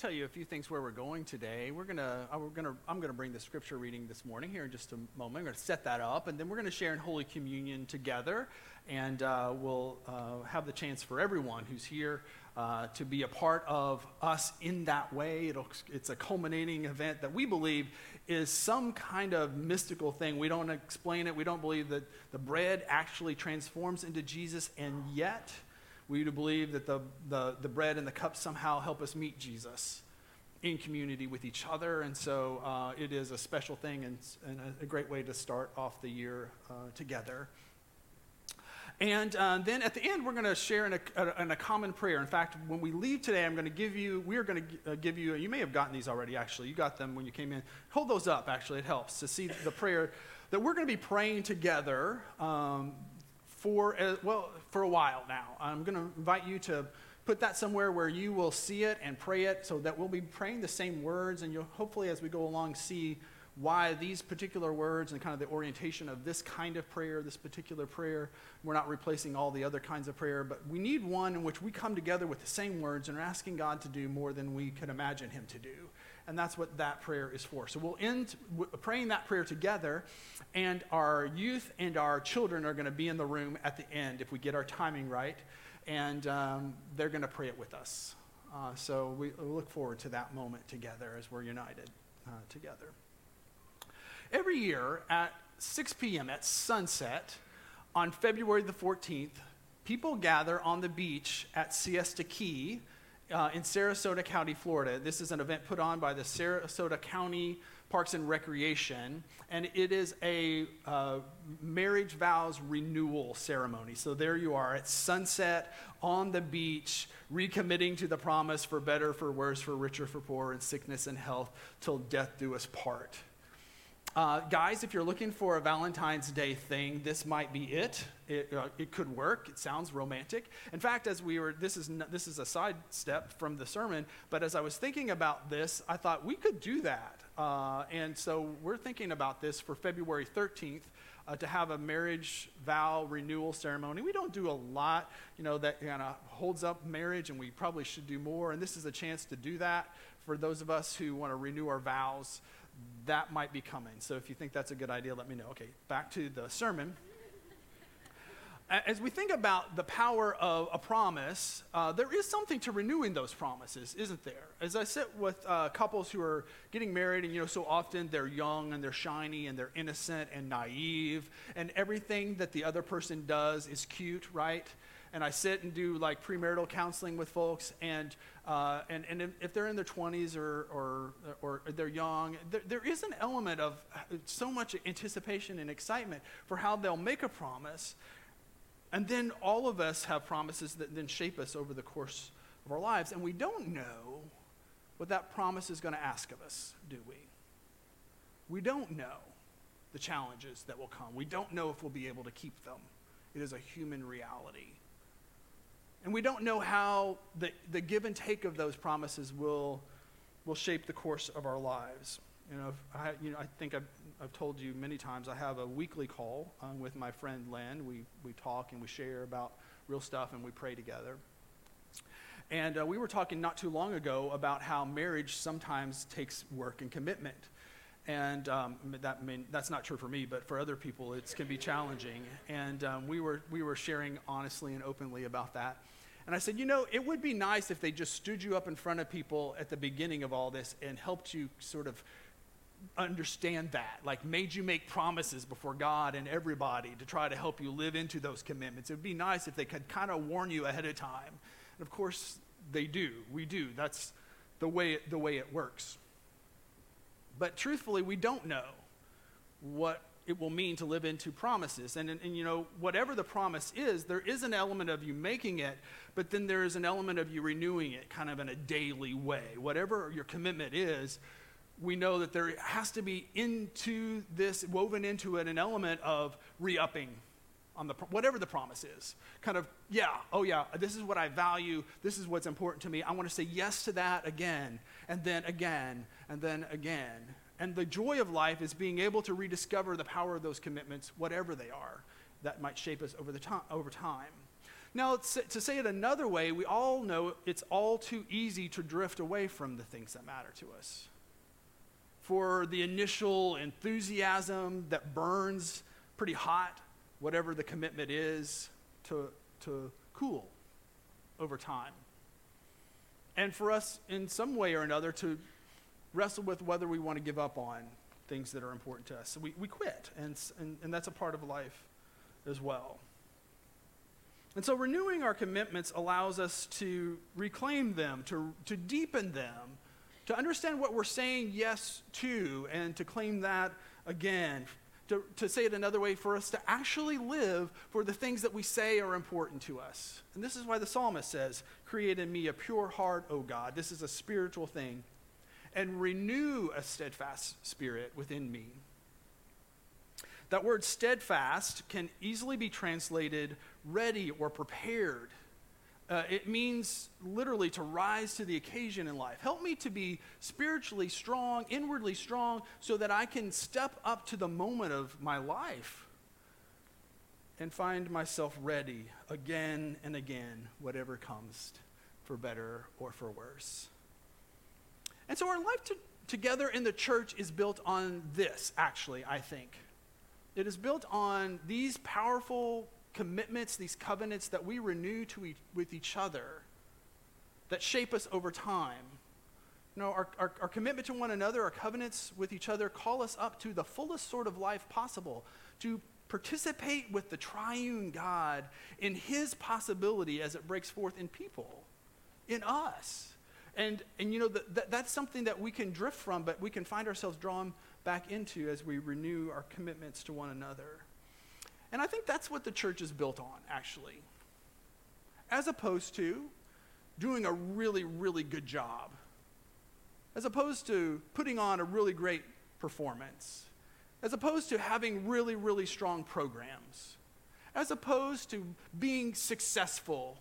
tell you a few things where we're going today. We're gonna, we're gonna, I'm gonna bring the scripture reading this morning here in just a moment. I'm gonna set that up, and then we're gonna share in Holy Communion together, and uh, we'll uh, have the chance for everyone who's here uh, to be a part of us in that way. It'll, it's a culminating event that we believe is some kind of mystical thing. We don't explain it. We don't believe that the bread actually transforms into Jesus, and yet we do believe that the, the, the bread and the cup somehow help us meet Jesus in community with each other. And so uh, it is a special thing and, and a, a, great way to start off the year uh, together. And uh, then at the end, we're going to share in a, in a, common prayer. In fact, when we leave today, I'm going to give you, we're going to uh, give you, you may have gotten these already actually. You got them when you came in. Hold those up, actually. It helps to see the prayer that we're going to be praying together um, for, uh, well, for a while now. I'm going to invite you to put that somewhere where you will see it and pray it so that we'll be praying the same words, and you'll hopefully, as we go along, see why these particular words and kind of the orientation of this kind of prayer, this particular prayer. We're not replacing all the other kinds of prayer, but we need one in which we come together with the same words and are asking God to do more than we could imagine Him to do. And that's what that prayer is for. So we'll end praying that prayer together, and our youth and our children are going to be in the room at the end if we get our timing right, and um, they're going to pray it with us. Uh, so we, look forward to that moment together as we're united uh, together. Every year at 6 p.m. at sunset on February the 14th, people gather on the beach at Siesta Key uh, in Sarasota County, Florida. This is an event put on by the Sarasota County Parks and Recreation, and it is a uh, marriage vows renewal ceremony. So there you are at sunset on the beach, recommitting to the promise for better, for worse, for richer, for poorer, in sickness and health, till death do us part. Uh, guys, if you're looking for a Valentine's Day thing, this might be it. It, uh, it could work. It sounds romantic. In fact, as we were, this is, this is a side step from the sermon, but as I was thinking about this, I thought we could do that. Uh, and so we're thinking about this for February 13th. Uh, to have a marriage vow renewal ceremony. We don't do a lot, you know, that kind of holds up marriage, and we probably should do more. And this is a chance to do that for those of us who want to renew our vows that might be coming. So if you think that's a good idea, let me know. Okay, back to the sermon. As we think about the power of a promise, uh, there is something to renewing those promises, isn't there? As I sit with uh, couples who are getting married, and you know, so often they're young and they're shiny and they're innocent and naive, and everything that the other person does is cute, right? And I sit and do like premarital counseling with folks, and uh, and and if they're in their 20s or or or they're young, there, there is an element of so much anticipation and excitement for how they'll make a promise, and then all of us have promises that then shape us over the course of our lives, and we don't know what that promise is going to ask of us, do we? We don't know the challenges that will come. We don't know if we'll be able to keep them. It is a human reality. And we don't know how the, the give and take of those promises will, will shape the course of our lives. You know, I, you know, I think I've, I've told you many times I have a weekly call um, with my friend Len. We, we talk and we share about real stuff and we pray together. And uh, we were talking not too long ago about how marriage sometimes takes work and commitment. And um, that mean, that's not true for me, but for other people, it can be challenging. And um, we, were, we were sharing honestly and openly about that. And I said, you know, it would be nice if they just stood you up in front of people at the beginning of all this and helped you sort of understand that, like made you make promises before God and everybody to try to help you live into those commitments. It would be nice if they could kind of warn you ahead of time. And of course, they do. We do. That's the way the way it works. But truthfully, we don't know what it will mean to live into promises. And, and, and, you know, whatever the promise is, there is an element of you making it, but then there is an element of you renewing it kind of in a daily way. Whatever your commitment is, we know that there has to be into this, woven into it, an element of re upping on the whatever the promise is kind of yeah oh yeah this is what i value this is what's important to me i want to say yes to that again and then again and then again and the joy of life is being able to rediscover the power of those commitments, whatever they are, that might shape us over, the to- over time. Now, to say it another way, we all know it's all too easy to drift away from the things that matter to us. For the initial enthusiasm that burns pretty hot, whatever the commitment is, to, to cool over time. And for us, in some way or another, to wrestle with whether we want to give up on things that are important to us. So we, we quit, and, and, and that's a part of life as well. And so renewing our commitments allows us to reclaim them, to, to deepen them, to understand what we're saying yes to, and to claim that again. To, to say it another way, for us to actually live for the things that we say are important to us. And this is why the psalmist says, Create in me a pure heart, O God. This is a spiritual thing. And renew a steadfast spirit within me. That word steadfast can easily be translated ready or prepared. Uh, it means literally to rise to the occasion in life. Help me to be spiritually strong, inwardly strong, so that I can step up to the moment of my life and find myself ready again and again, whatever comes, for better or for worse. And so our life to, together in the church is built on this, actually, I think. It is built on these powerful commitments, these covenants that we renew to with each other that shape us over time. You know, our, our, our commitment to one another, our covenants with each other, call us up to the fullest sort of life possible, to participate with the triune God in his possibility as it breaks forth in people, in us. And, and you know, the, the, that's something that we can drift from, but we can find ourselves drawn back into as we renew our commitments to one another. And I think that's what the church is built on, actually. As opposed to doing a really, really good job, as opposed to putting on a really great performance, as opposed to having really, really strong programs, as opposed to being successful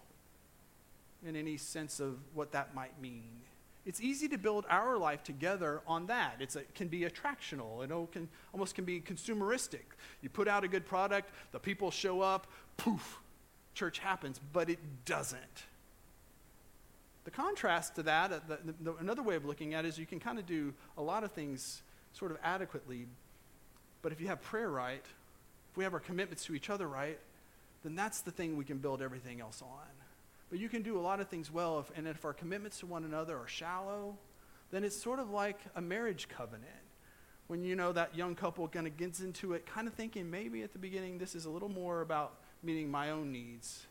in any sense of what that might mean. It's easy to build our life together on that. It can be attractional. It can, almost can be consumeristic. You put out a good product, the people show up, poof, church happens, but it doesn't. The contrast to that, uh, the, the, another way of looking at it is you can kind of do a lot of things sort of adequately, but if you have prayer right, if we have our commitments to each other right, then that's the thing we can build everything else on. But you can do a lot of things well, if, and if our commitments to one another are shallow, then it's sort of like a marriage covenant. When you know that young couple kind of gets into it, kind of thinking maybe at the beginning this is a little more about meeting my own needs.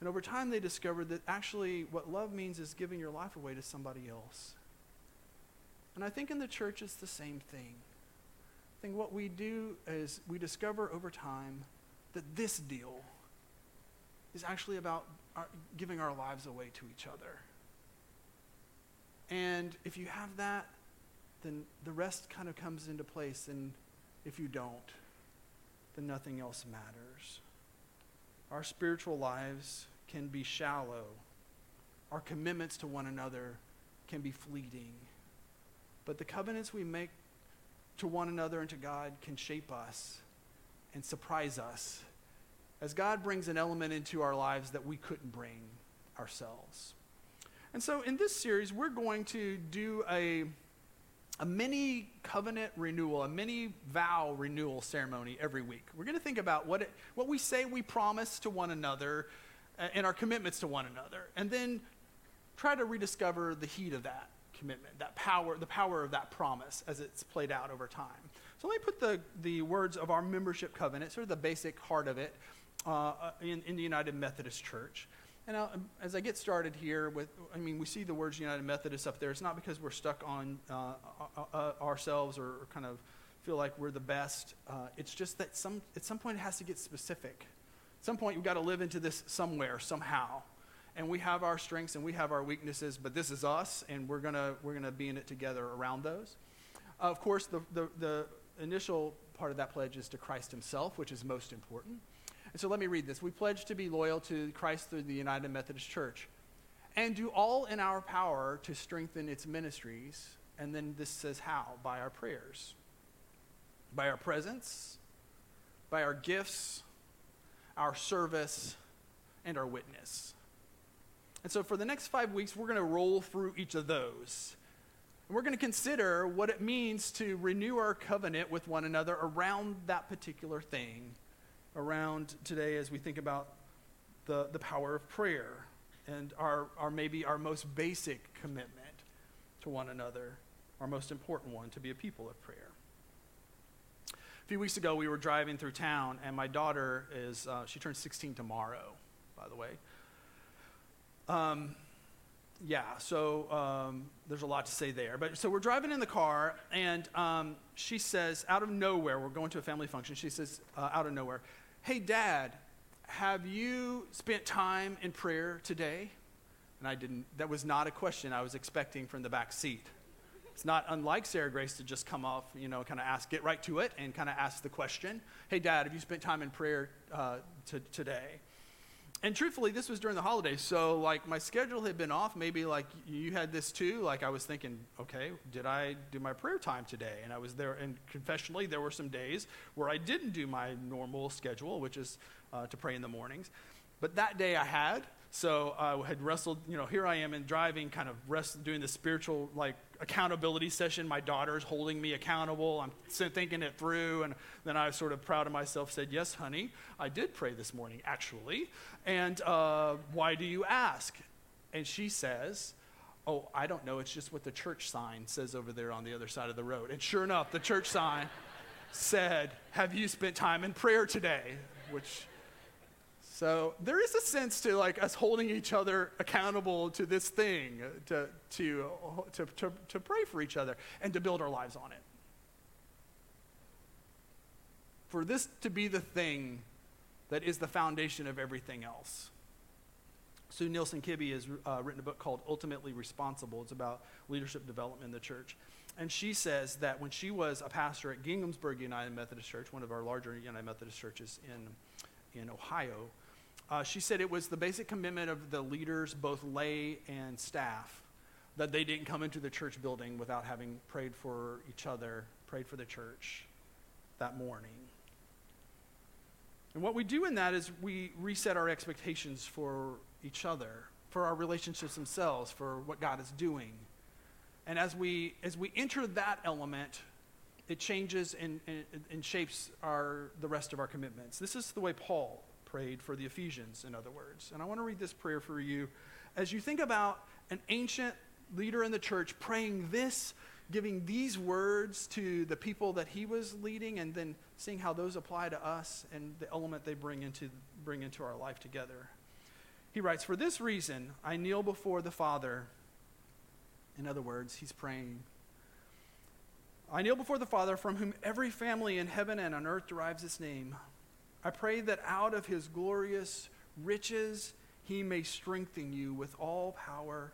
And over time, they discovered that actually what love means is giving your life away to somebody else. And I think in the church it's the same thing. I think what we do is we discover over time that this deal is actually about our, giving our lives away to each other. And if you have that, then the rest kind of comes into place. And if you don't, then nothing else matters. Our spiritual lives can be shallow. Our commitments to one another can be fleeting. But the covenants we make to one another and to God can shape us and surprise us as God brings an element into our lives that we couldn't bring ourselves. And so in this series, we're going to do a, a mini covenant renewal, a mini vow renewal ceremony every week. We're going to think about what, it, what we say we promise to one another uh, and our commitments to one another, and then try to rediscover the heat of that commitment, that power, the power of that promise as it's played out over time. So let me put the, the words of our membership covenant, sort of the basic heart of it, uh, in, in the United Methodist Church. And uh, as I get started here with, I mean, we see the words United Methodist up there. It's not because we're stuck on uh, uh, uh ourselves or, or, kind of feel like we're the best. Uh, it's just that some, at some point it has to get specific. At some point you've got to live into this somewhere, somehow. And we have our strengths and we have our weaknesses, but this is us, and we're going to we're gonna be in it together around those. of course, the, the, the initial part of that pledge is to Christ himself, which is most important. And so let me read this. We pledge to be loyal to Christ through the United Methodist Church and do all in our power to strengthen its ministries. And then this says how? By our prayers, by our presence, by our gifts, our service, and our witness. And so for the next five weeks, we're going to roll through each of those. And we're going to consider what it means to renew our covenant with one another around that particular thing, around today as we think about the, the power of prayer and our, our maybe our most basic commitment to one another, our most important one, to be a people of prayer. A few weeks ago, we were driving through town, and my daughter is, uh, she turns 16 tomorrow, by the way. Um, yeah, so um, there's a lot to say there. But so we're driving in the car, and um, she says, out of nowhere, we're going to a family function. She says, uh, out of nowhere, Hey, Dad, have you spent time in prayer today? And I didn't, that was not a question I was expecting from the back seat. It's not unlike Sarah Grace to just come off, you know, kind of ask, get right to it and kind of ask the question Hey, Dad, have you spent time in prayer uh, to, today? And truthfully, this was during the holidays, so like my schedule had been off. Maybe like you had this too. Like I was thinking, okay, did I do my prayer time today? And I was there, and confessionally, there were some days where I didn't do my normal schedule, which is uh, to pray in the mornings. But that day I had, so I had wrestled, you know, here I am in driving, kind of rest, doing the spiritual, like, accountability session. My daughter's holding me accountable. I'm thinking it through. And then I sort of proud of myself, said, Yes, honey, I did pray this morning, actually. And uh, why do you ask? And she says, Oh, I don't know. It's just what the church sign says over there on the other side of the road. And sure enough, the church sign said, Have you spent time in prayer today? Which so there is a sense to like us holding each other accountable to this thing, to, to, to, to, to pray for each other and to build our lives on it. For this to be the thing that is the foundation of everything else. Sue Nilson Kibbey has uh, written a book called Ultimately Responsible. It's about leadership development in the church. And she says that when she was a pastor at Ginghamsburg United Methodist Church, one of our larger United Methodist churches in, in Ohio, uh, she said it was the basic commitment of the leaders, both lay and staff, that they didn't come into the church building without having prayed for each other, prayed for the church that morning. And what we do in that is we reset our expectations for each other, for our relationships themselves, for what God is doing. And as we, as we enter that element, it changes and, and, and shapes our, the rest of our commitments. This is the way Paul prayed for the Ephesians, in other words. And I want to read this prayer for you. As you think about an ancient leader in the church praying this, giving these words to the people that he was leading, and then seeing how those apply to us and the element they bring into, bring into our life together. He writes, For this reason, I kneel before the Father. In other words, he's praying. I kneel before the Father, from whom every family in heaven and on earth derives its name. I pray that out of his glorious riches he may strengthen you with all power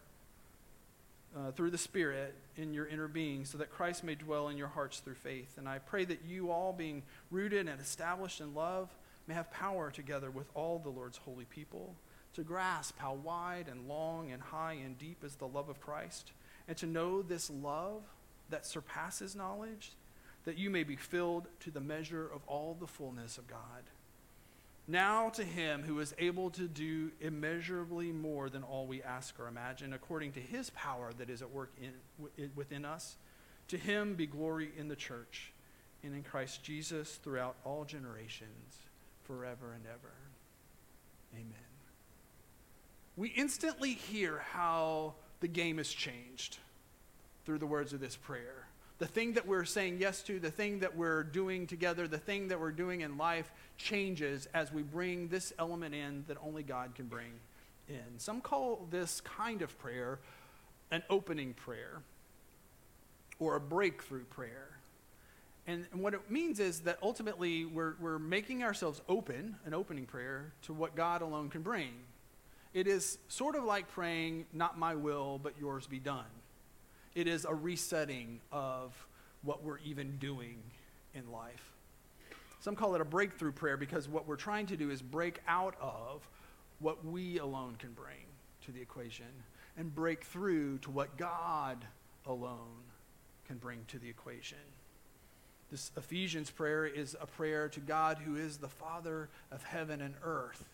uh, through the Spirit in your inner being, so that Christ may dwell in your hearts through faith. And I pray that you all, being rooted and established in love, may have power together with all the Lord's holy people to grasp how wide and long and high and deep is the love of Christ, and to know this love that surpasses knowledge, that you may be filled to the measure of all the fullness of God. Now to him who is able to do immeasurably more than all we ask or imagine, according to his power that is at work in, within us, to him be glory in the church and in Christ Jesus throughout all generations, forever and ever. Amen. We instantly hear how the game has changed through the words of this prayer the thing that we're saying yes to, the thing that we're doing together, the thing that we're doing in life changes as we bring this element in that only God can bring in. Some call this kind of prayer an opening prayer or a breakthrough prayer. And, and what it means is that ultimately we're, we're making ourselves open, an opening prayer, to what God alone can bring. It is sort of like praying, Not my will, but yours be done. It is a resetting of what we're even doing in life. Some call it a breakthrough prayer because what we're trying to do is break out of what we alone can bring to the equation and break through to what God alone can bring to the equation. This Ephesians prayer is a prayer to God who is the Father of heaven and earth.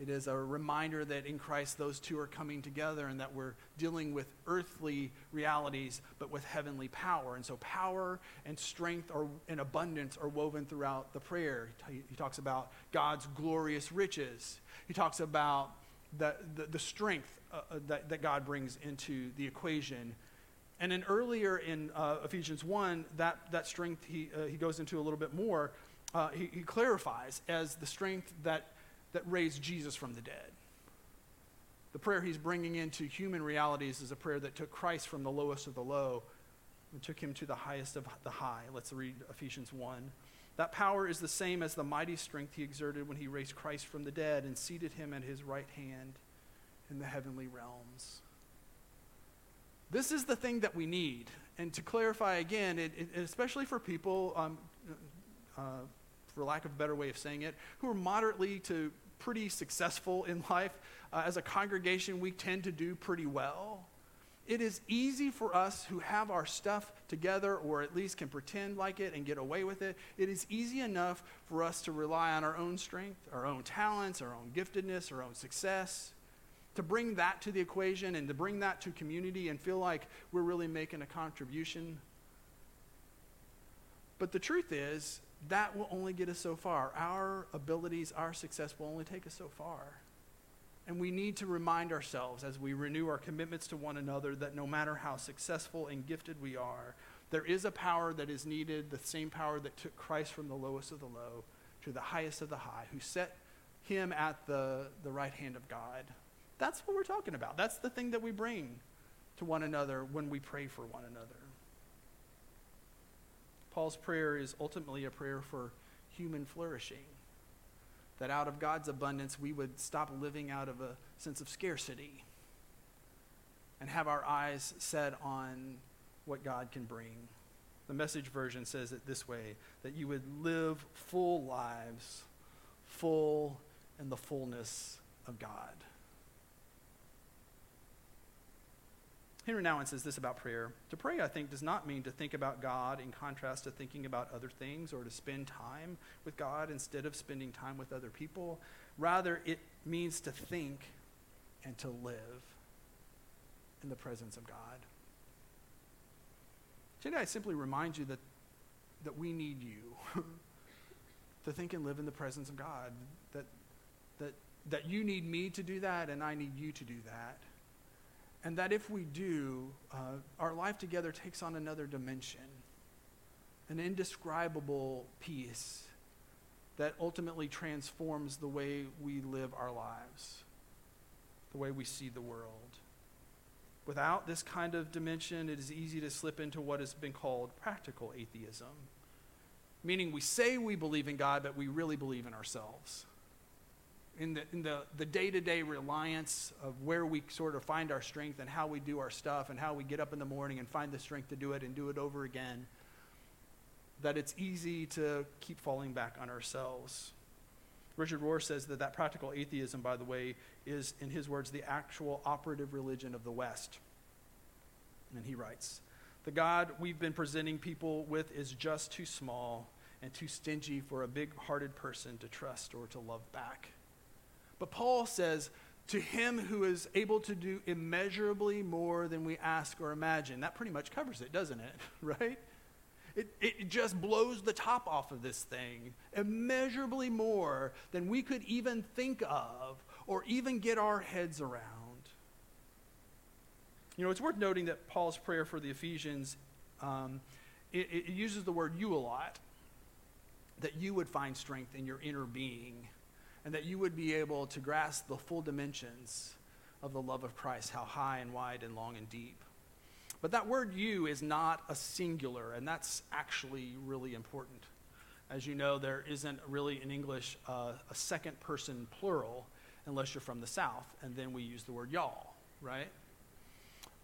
It is a reminder that in Christ those two are coming together and that we're dealing with earthly realities but with heavenly power. And so power and strength are, and abundance are woven throughout the prayer. He, talks about God's glorious riches. He talks about the, the, the strength uh, uh, that, that God brings into the equation. And then earlier in uh, Ephesians 1, that, that strength he, uh, he goes into a little bit more. Uh, he, he clarifies as the strength that that raised Jesus from the dead. The prayer he's bringing into human realities is a prayer that took Christ from the lowest of the low and took him to the highest of the high. Let's read Ephesians 1. That power is the same as the mighty strength he exerted when he raised Christ from the dead and seated him at his right hand in the heavenly realms. This is the thing that we need. And to clarify again, it, it, especially for people, um, uh, for lack of a better way of saying it, who are moderately to pretty successful in life. Uh, as a congregation, we tend to do pretty well. It is easy for us who have our stuff together, or at least can pretend like it and get away with it. It is easy enough for us to rely on our own strength, our own talents, our own giftedness, our own success, to bring that to the equation and to bring that to community and feel like we're really making a contribution. But the truth is, that will only get us so far. Our abilities, our success will only take us so far. And we need to remind ourselves as we renew our commitments to one another that no matter how successful and gifted we are, there is a power that is needed, the same power that took Christ from the lowest of the low to the highest of the high, who set him at the, the right hand of God. That's what we're talking about. That's the thing that we bring to one another when we pray for one another. Paul's prayer is ultimately a prayer for human flourishing. That out of God's abundance, we would stop living out of a sense of scarcity and have our eyes set on what God can bring. The message version says it this way that you would live full lives, full in the fullness of God. Henri Nouwen says this about prayer. To pray, I think, does not mean to think about God in contrast to thinking about other things or to spend time with God instead of spending time with other people. Rather, it means to think and to live in the presence of God. Today, I simply remind you that, that we need you to think and live in the presence of God. That, that, that you need me to do that, and I need you to do that. And that if we do, uh, our life together takes on another dimension, an indescribable peace that ultimately transforms the way we live our lives, the way we see the world. Without this kind of dimension, it is easy to slip into what has been called practical atheism, meaning we say we believe in God, but we really believe in ourselves in the, in the, the day-to-day reliance of where we sort of find our strength and how we do our stuff and how we get up in the morning and find the strength to do it and do it over again, that it's easy to keep falling back on ourselves. Richard Rohr says that that practical atheism, by the way, is, in his words, the actual operative religion of the West. And he writes, the God we've been presenting people with is just too small and too stingy for a big hearted person to trust or to love back. But Paul says, to him who is able to do immeasurably more than we ask or imagine. That pretty much covers it, doesn't it? Right? It, it just blows the top off of this thing. Immeasurably more than we could even think of or even get our heads around. You know, it's worth noting that Paul's prayer for the Ephesians, um, it, it uses the word you a lot. That you would find strength in your inner being and that you would be able to grasp the full dimensions of the love of Christ, how high and wide and long and deep. But that word you is not a singular, and that's actually really important. As you know, there isn't really in English uh, a second person plural unless you're from the South, and then we use the word y'all, right?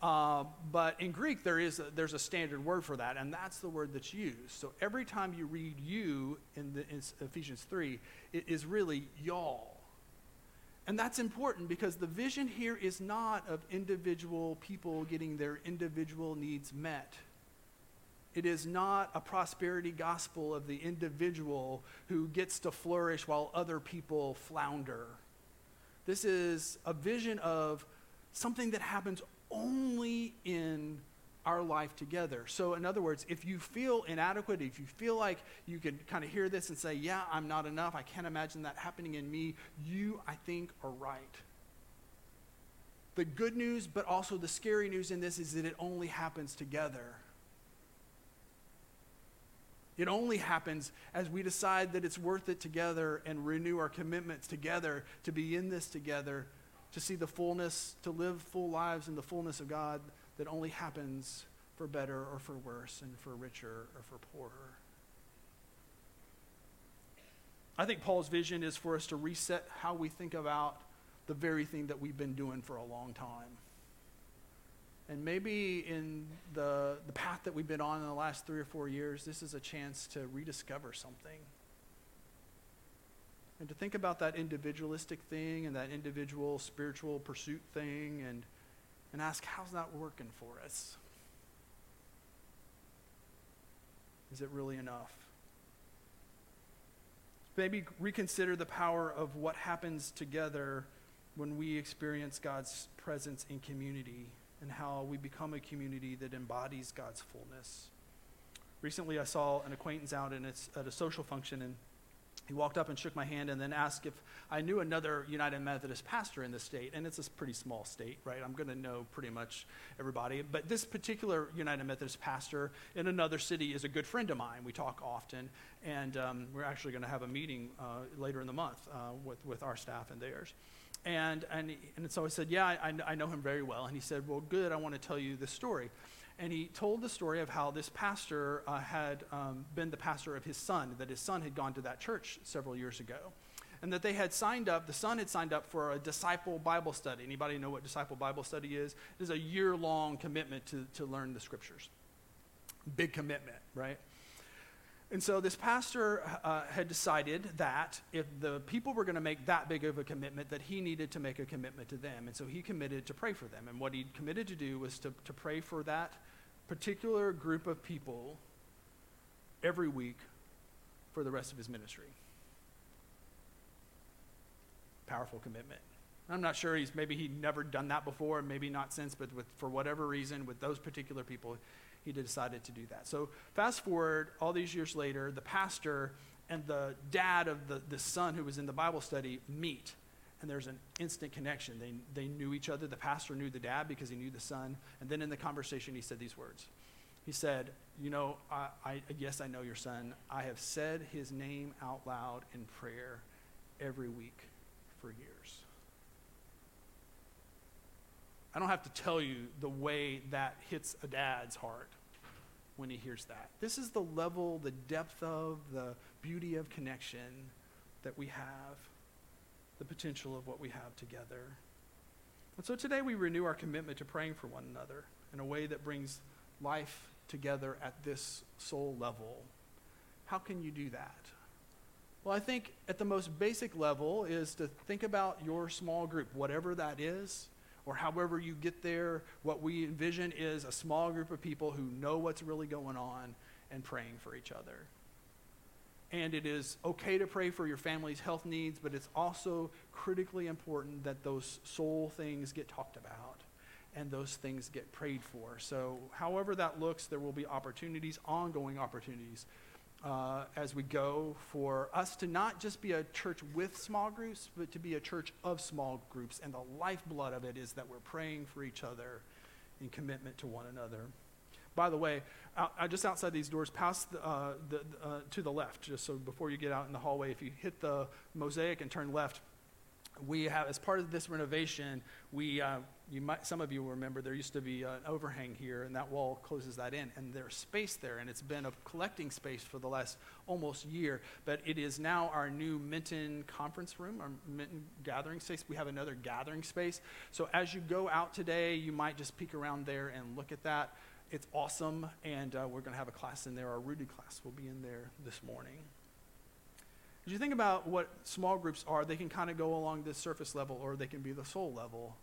Uh, but in Greek, there is a, there's a standard word for that, and that's the word that's used. So every time you read you in, the, in Ephesians 3, it is really y'all. And that's important because the vision here is not of individual people getting their individual needs met. It is not a prosperity gospel of the individual who gets to flourish while other people flounder. This is a vision of something that happens only in our life together. So, in other words, if you feel inadequate, if you feel like you could kind of hear this and say, Yeah, I'm not enough, I can't imagine that happening in me, you, I think, are right. The good news, but also the scary news in this is that it only happens together. It only happens as we decide that it's worth it together and renew our commitments together to be in this together, to see the fullness, to live full lives in the fullness of God that only happens for better or for worse and for richer or for poorer. I think Paul's vision is for us to reset how we think about the very thing that we've been doing for a long time. And maybe in the, the path that we've been on in the last three or four years, this is a chance to rediscover something. And to think about that individualistic thing and that individual spiritual pursuit thing and, and ask, how's that working for us? Is it really enough? Maybe reconsider the power of what happens together when we experience God's presence in community and how we become a community that embodies God's fullness. Recently, I saw an acquaintance out in its, at a social function, and he walked up and shook my hand and then asked if I knew another United Methodist pastor in the state. And it's a pretty small state, right? I'm going to know pretty much everybody. But this particular United Methodist pastor in another city is a good friend of mine. We talk often. And um, we're actually going to have a meeting uh, later in the month uh, with, with our staff and theirs. And, and, and so I said, Yeah, I, I know him very well. And he said, Well, good, I want to tell you this story. And he told the story of how this pastor uh, had um, been the pastor of his son, that his son had gone to that church several years ago. And that they had signed up, the son had signed up for a disciple Bible study. Anybody know what disciple Bible study is? It is a year long commitment to, to learn the scriptures. Big commitment, right? And so this pastor uh, had decided that if the people were going to make that big of a commitment, that he needed to make a commitment to them. And so he committed to pray for them. And what he committed to do was to, to pray for that particular group of people every week for the rest of his ministry. Powerful commitment. I'm not sure he's maybe he'd never done that before, maybe not since, but with, for whatever reason, with those particular people, he decided to do that. So fast forward all these years later, the pastor and the dad of the, the son who was in the Bible study meet. And there's an instant connection. They, they knew each other. The pastor knew the dad because he knew the son. And then in the conversation, he said these words. He said, You know, I, I, yes, I know your son. I have said his name out loud in prayer every week for years. I don't have to tell you the way that hits a dad's heart when he hears that. This is the level, the depth of, the beauty of connection that we have, the potential of what we have together. And so today we renew our commitment to praying for one another in a way that brings life together at this soul level. How can you do that? Well, I think at the most basic level is to think about your small group, whatever that is or however you get there, what we envision is a small group of people who know what's really going on and praying for each other. And it is okay to pray for your family's health needs, but it's also critically important that those soul things get talked about and those things get prayed for. So, however that looks, there will be opportunities, ongoing opportunities uh, as we go for us to not just be a church with small groups, but to be a church of small groups. And the lifeblood of it is that we're praying for each other in commitment to one another. By the way, out, just outside these doors, past the, uh, the, uh, to the left, just so before you get out in the hallway, if you hit the mosaic and turn left, we have, as part of this renovation, we, uh, you might, some of you will remember there used to be an overhang here, and that wall closes that in, and there's space there, and it's been a collecting space for the last almost year. But it is now our new Minton conference room, our Minton gathering space. We have another gathering space. So as you go out today, you might just peek around there and look at that. It's awesome, and uh, we're going to have a class in there. Our rooted class will be in there this morning. As you think about what small groups are, they can kind of go along this surface level or they can be the soul level.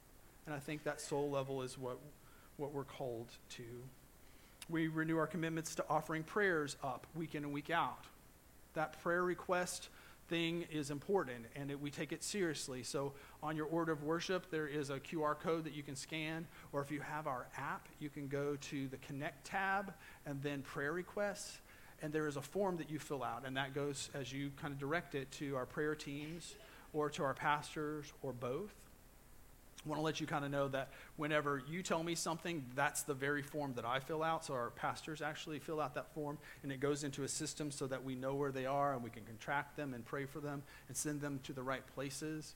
And I think that soul level is what, what we're called to. We renew our commitments to offering prayers up week in and week out. That prayer request thing is important and it, we take it seriously. So, on your order of worship, there is a QR code that you can scan, or if you have our app, you can go to the Connect tab and then prayer requests. And there is a form that you fill out, and that goes as you kind of direct it to our prayer teams or to our pastors or both. I want to let you kind of know that whenever you tell me something, that's the very form that I fill out. So our pastors actually fill out that form, and it goes into a system so that we know where they are and we can contract them and pray for them and send them to the right places.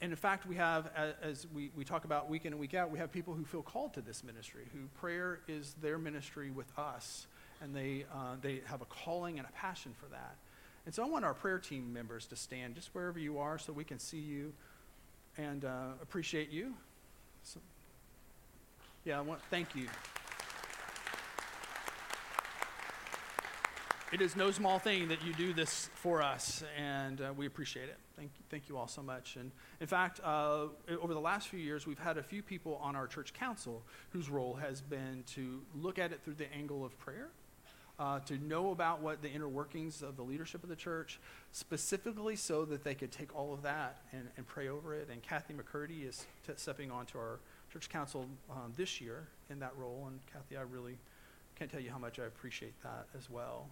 And in fact, we have, as we, we talk about week in and week out, we have people who feel called to this ministry, who prayer is their ministry with us, and they, uh, they have a calling and a passion for that. And so I want our prayer team members to stand just wherever you are so we can see you and uh, appreciate you. So, yeah, I want thank you. It is no small thing that you do this for us, and uh, we appreciate it. Thank you, thank you all so much. And in fact, uh, over the last few years, we've had a few people on our church council whose role has been to look at it through the angle of prayer uh, to know about what the inner workings of the leadership of the church, specifically so that they could take all of that and, and pray over it. And Kathy McCurdy is t- stepping onto our church council um, this year in that role. And Kathy, I really can't tell you how much I appreciate that as well.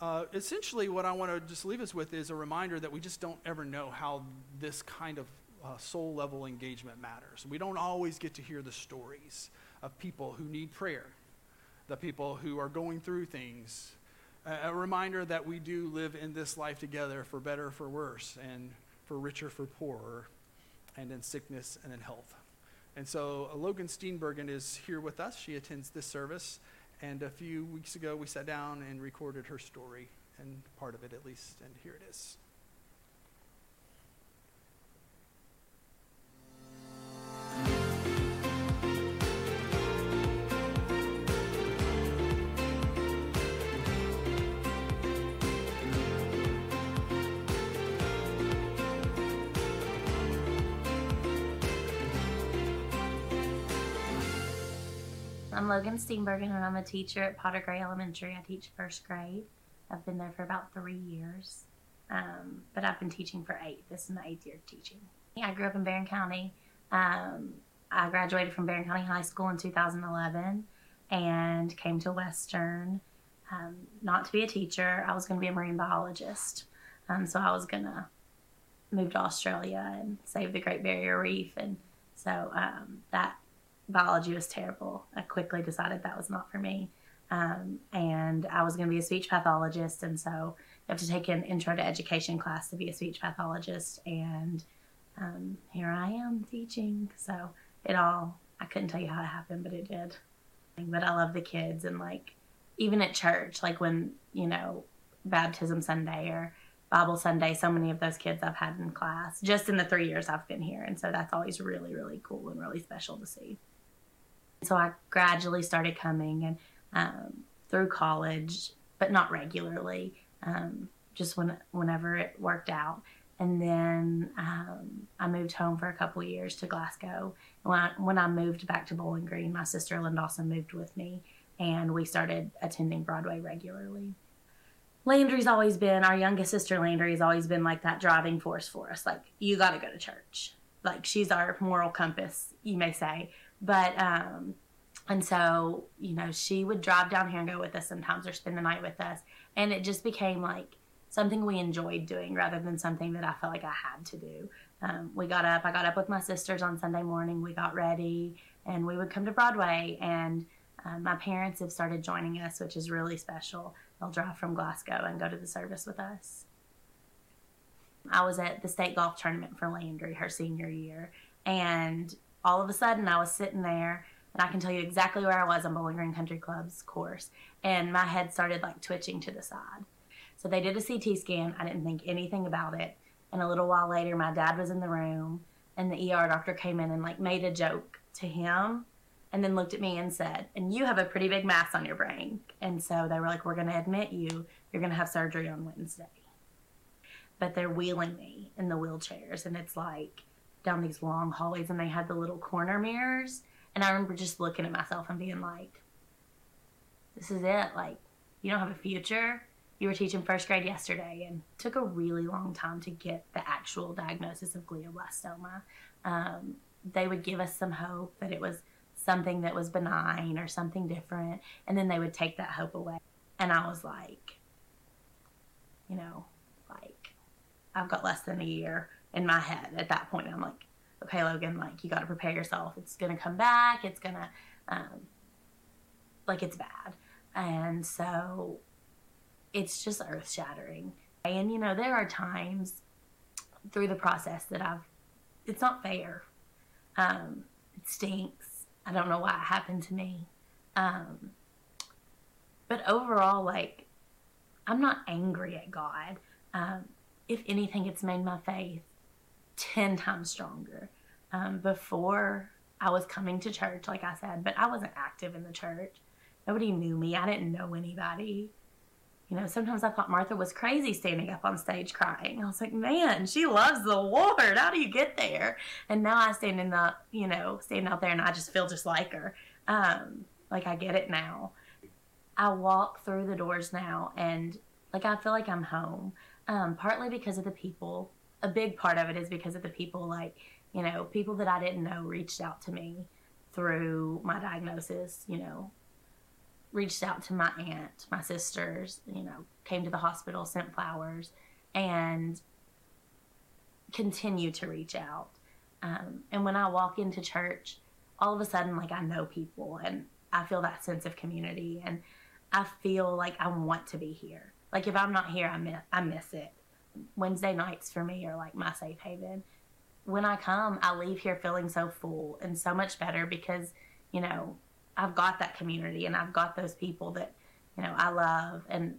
Uh, essentially, what I want to just leave us with is a reminder that we just don't ever know how this kind of uh, soul level engagement matters. We don't always get to hear the stories of people who need prayer the people who are going through things. A, reminder that we do live in this life together for better, for worse, and for richer, for poorer, and in sickness and in health. And so uh, Logan Steenbergen is here with us. She attends this service. And a few weeks ago, we sat down and recorded her story, and part of it at least, and here it is. I'm Logan Steenbergen, and I'm a teacher at Potter Gray Elementary. I teach first grade. I've been there for about three years, um, but I've been teaching for eight. This is my eighth year of teaching. I grew up in Barren County. Um, I graduated from Barren County High School in 2011 and came to Western um, not to be a teacher. I was going to be a marine biologist. Um, so I was going to move to Australia and save the Great Barrier Reef. And so um, that biology was terrible. I quickly decided that was not for me. Um, and I was going to be a speech pathologist. And so you have to take an intro to education class to be a speech pathologist. And um, here I am teaching. So it all, I couldn't tell you how it happened, but it did. But I love the kids. And like, even at church, like when, you know, baptism Sunday or Bible Sunday, so many of those kids I've had in class just in the three years I've been here. And so that's always really, really cool and really special to see. So I gradually started coming and um, through college, but not regularly, um, just when whenever it worked out. And then um, I moved home for a couple years to Glasgow. When I, when I moved back to Bowling Green, my sister Lynn Dawson moved with me, and we started attending Broadway regularly. Landry's always been our youngest sister. Landry has always been like that driving force for us. Like you got to go to church. Like she's our moral compass, you may say. But um, and so you know she would drive down here and go with us sometimes or spend the night with us, and it just became like something we enjoyed doing rather than something that I felt like I had to do. Um, we got up. I got up with my sisters on Sunday morning. We got ready, and we would come to Broadway. And um, my parents have started joining us, which is really special. They'll drive from Glasgow and go to the service with us. I was at the state golf tournament for Landry her senior year, and all of a sudden I was sitting there and I can tell you exactly where I was on Bowling Green Country Club's course, and my head started like twitching to the side. So they did a CT scan. I didn't think anything about it. And a little while later, my dad was in the room, and the ER doctor came in and like made a joke to him, and then looked at me and said, "And you have a pretty big mass on your brain." And so they were like, "We're going to admit you. You're going to have surgery on Wednesday." But they're wheeling me in the wheelchairs, and it's like down these long hallways, and they had the little corner mirrors. And I remember just looking at myself and being like, this is it. Like, you don't have a future. you were teaching first grade yesterday and took a really long time to get the actual diagnosis of glioblastoma. Um, they would give us some hope that it was something that was benign or something different, and then they would take that hope away. And I was like, you know, like, I've got less than a year in my head at that point. I'm like, okay, Logan, like, you got to prepare yourself. It's to come back. It's to, um, like, it's bad. And so it's just earth shattering. And, you know, there are times through the process that I've, it's not fair. Um, it stinks. I don't know why it happened to me. Um, but overall, like, I'm not angry at God. Um, if anything, it's made my faith 10 times stronger. Um, before I was coming to church, like I said, but I wasn't active in the church. Nobody knew me. I didn't know anybody. You know, sometimes I thought Martha was crazy standing up on stage crying. I was like, man, she loves the Lord. How do you get there? And now I stand in the, you know, stand out there and I just feel just like her. Um, like I get it now. I walk through the doors now and like I feel like I'm home. Um, partly because of the people. A big part of it is because of the people, like, you know, people that I didn't know reached out to me through my diagnosis, you know, reached out to my aunt, my sisters, you know, came to the hospital, sent flowers, and continue to reach out. Um, and when I walk into church, all of a sudden, like, I know people and I feel that sense of community and I feel like I want to be here. Like, if I'm not here, I miss, I miss it. Wednesday nights for me are like my safe haven. When I come, I leave here feeling so full and so much better because, you know, I've got that community and I've got those people that, you know, I love and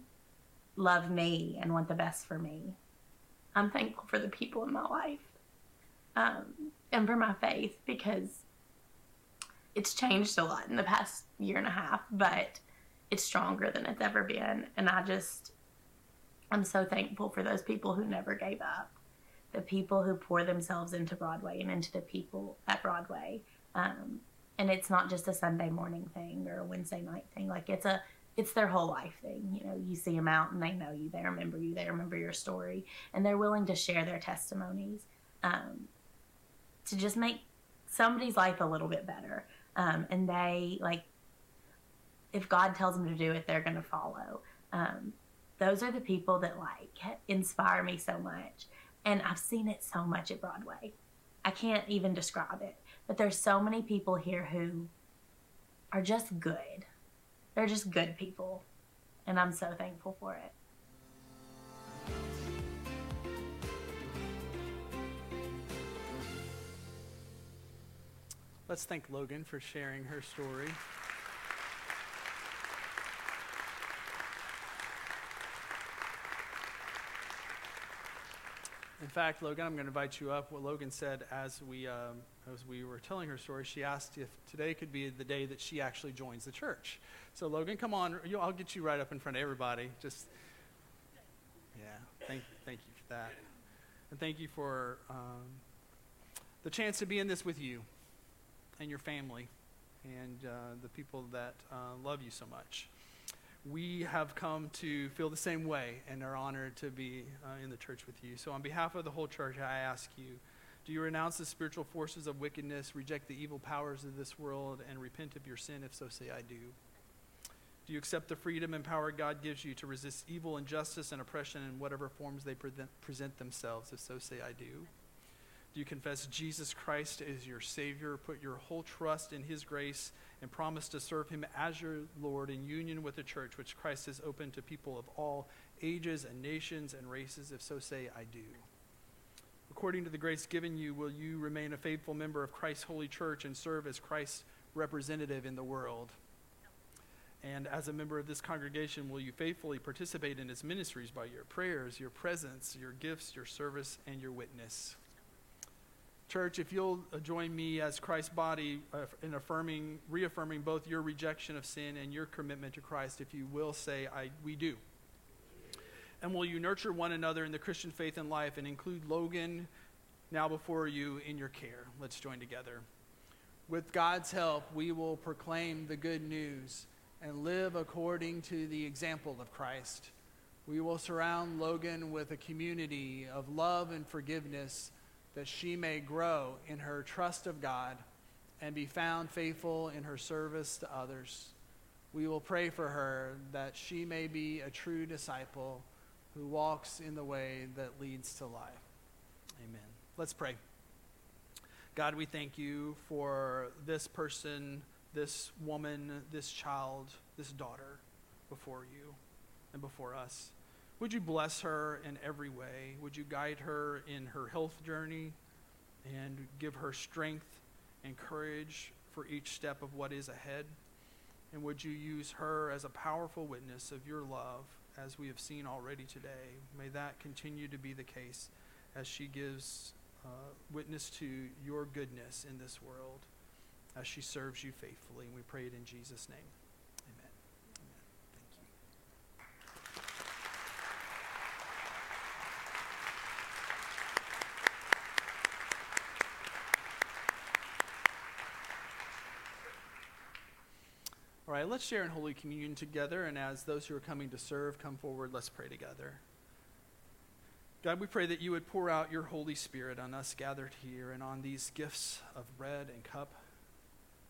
love me and want the best for me. I'm thankful for the people in my life um, and for my faith because it's changed a lot in the past year and a half, but it's stronger than it's ever been. And I just, I'm so thankful for those people who never gave up, the people who pour themselves into Broadway and into the people at Broadway. Um, and it's not just a Sunday morning thing or a Wednesday night thing. Like it's a it's their whole life thing. You know, you see them out and they know you, they remember you, they remember your story, and they're willing to share their testimonies um, to just make somebody's life a little bit better. Um, and they like, if God tells them to do it, they're going to follow. Um, those are the people that like inspire me so much, and I've seen it so much at Broadway. I can't even describe it. But there's so many people here who are just good. They're just good people. And I'm so thankful for it. Let's thank Logan for sharing her story. In fact, Logan, I'm going to invite you up. What Logan said as we, um, as we were telling her story, she asked if today could be the day that she actually joins the church. So, Logan, come on. You, I'll get you right up in front of everybody. Just, yeah, thank, thank you for that. And thank you for um, the chance to be in this with you and your family and uh, the people that uh, love you so much we have come to feel the same way and are honored to be uh, in the church with you. So, on behalf of the whole church, I ask you do you renounce the spiritual forces of wickedness, reject the evil powers of this world, and repent of your sin? If so, say, I do. Do you accept the freedom and power God gives you to resist evil, injustice, and oppression in whatever forms they present themselves? If so, say, I do. Do you confess Jesus Christ as your Savior, put your whole trust in His grace, and promise to serve Him as your Lord in union with the church, which Christ has opened to people of all ages and nations and races? If so, say, I do. According to the grace given you, will you remain a faithful member of Christ's holy church and serve as Christ's representative in the world? And as a member of this congregation, will you faithfully participate in its ministries by your prayers, your presence, your gifts, your service, and your witness? Church, if you'll uh, join me as Christ's body uh, in affirming, reaffirming both your rejection of sin and your commitment to Christ, if you will say, I, we do. And will you nurture one another in the Christian faith and life and include Logan now before you in your care? Let's join together. With God's help, we will proclaim the good news and live according to the example of Christ. We will surround Logan with a community of love and forgiveness that she may grow in her trust of God and be found faithful in her service to others. We will pray for her that she may be a true disciple who walks in the way that leads to life. Amen. Let's pray. God, we thank you for this person, this woman, this child, this daughter before you and before us. Would you bless her in every way? Would you guide her in her health journey and give her strength and courage for each step of what is ahead? And would you use her as a powerful witness of your love, as we have seen already today? May that continue to be the case as she gives uh, witness to your goodness in this world, as she serves you faithfully. And we pray it in Jesus' name. Amen. Amen. Thank you. All right, let's share in Holy Communion together. And as those who are coming to serve come forward, let's pray together. God, we pray that you would pour out your Holy Spirit on us gathered here and on these gifts of bread and cup.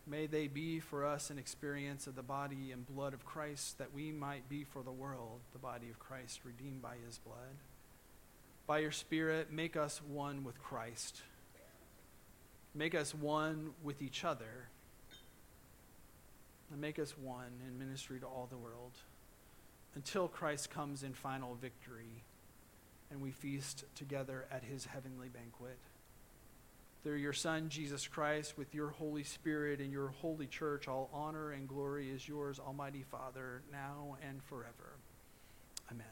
May they be for us an experience of the body and blood of Christ, that we might be for the world the body of Christ, redeemed by his blood. By your Spirit, make us one with Christ. Make us one with each other. And make us one in ministry to all the world until Christ comes in final victory and we feast together at his heavenly banquet. Through your Son, Jesus Christ, with your Holy Spirit and your holy church, all honor and glory is yours, Almighty Father, now and forever. Amen.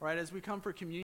All right, as we come for communion.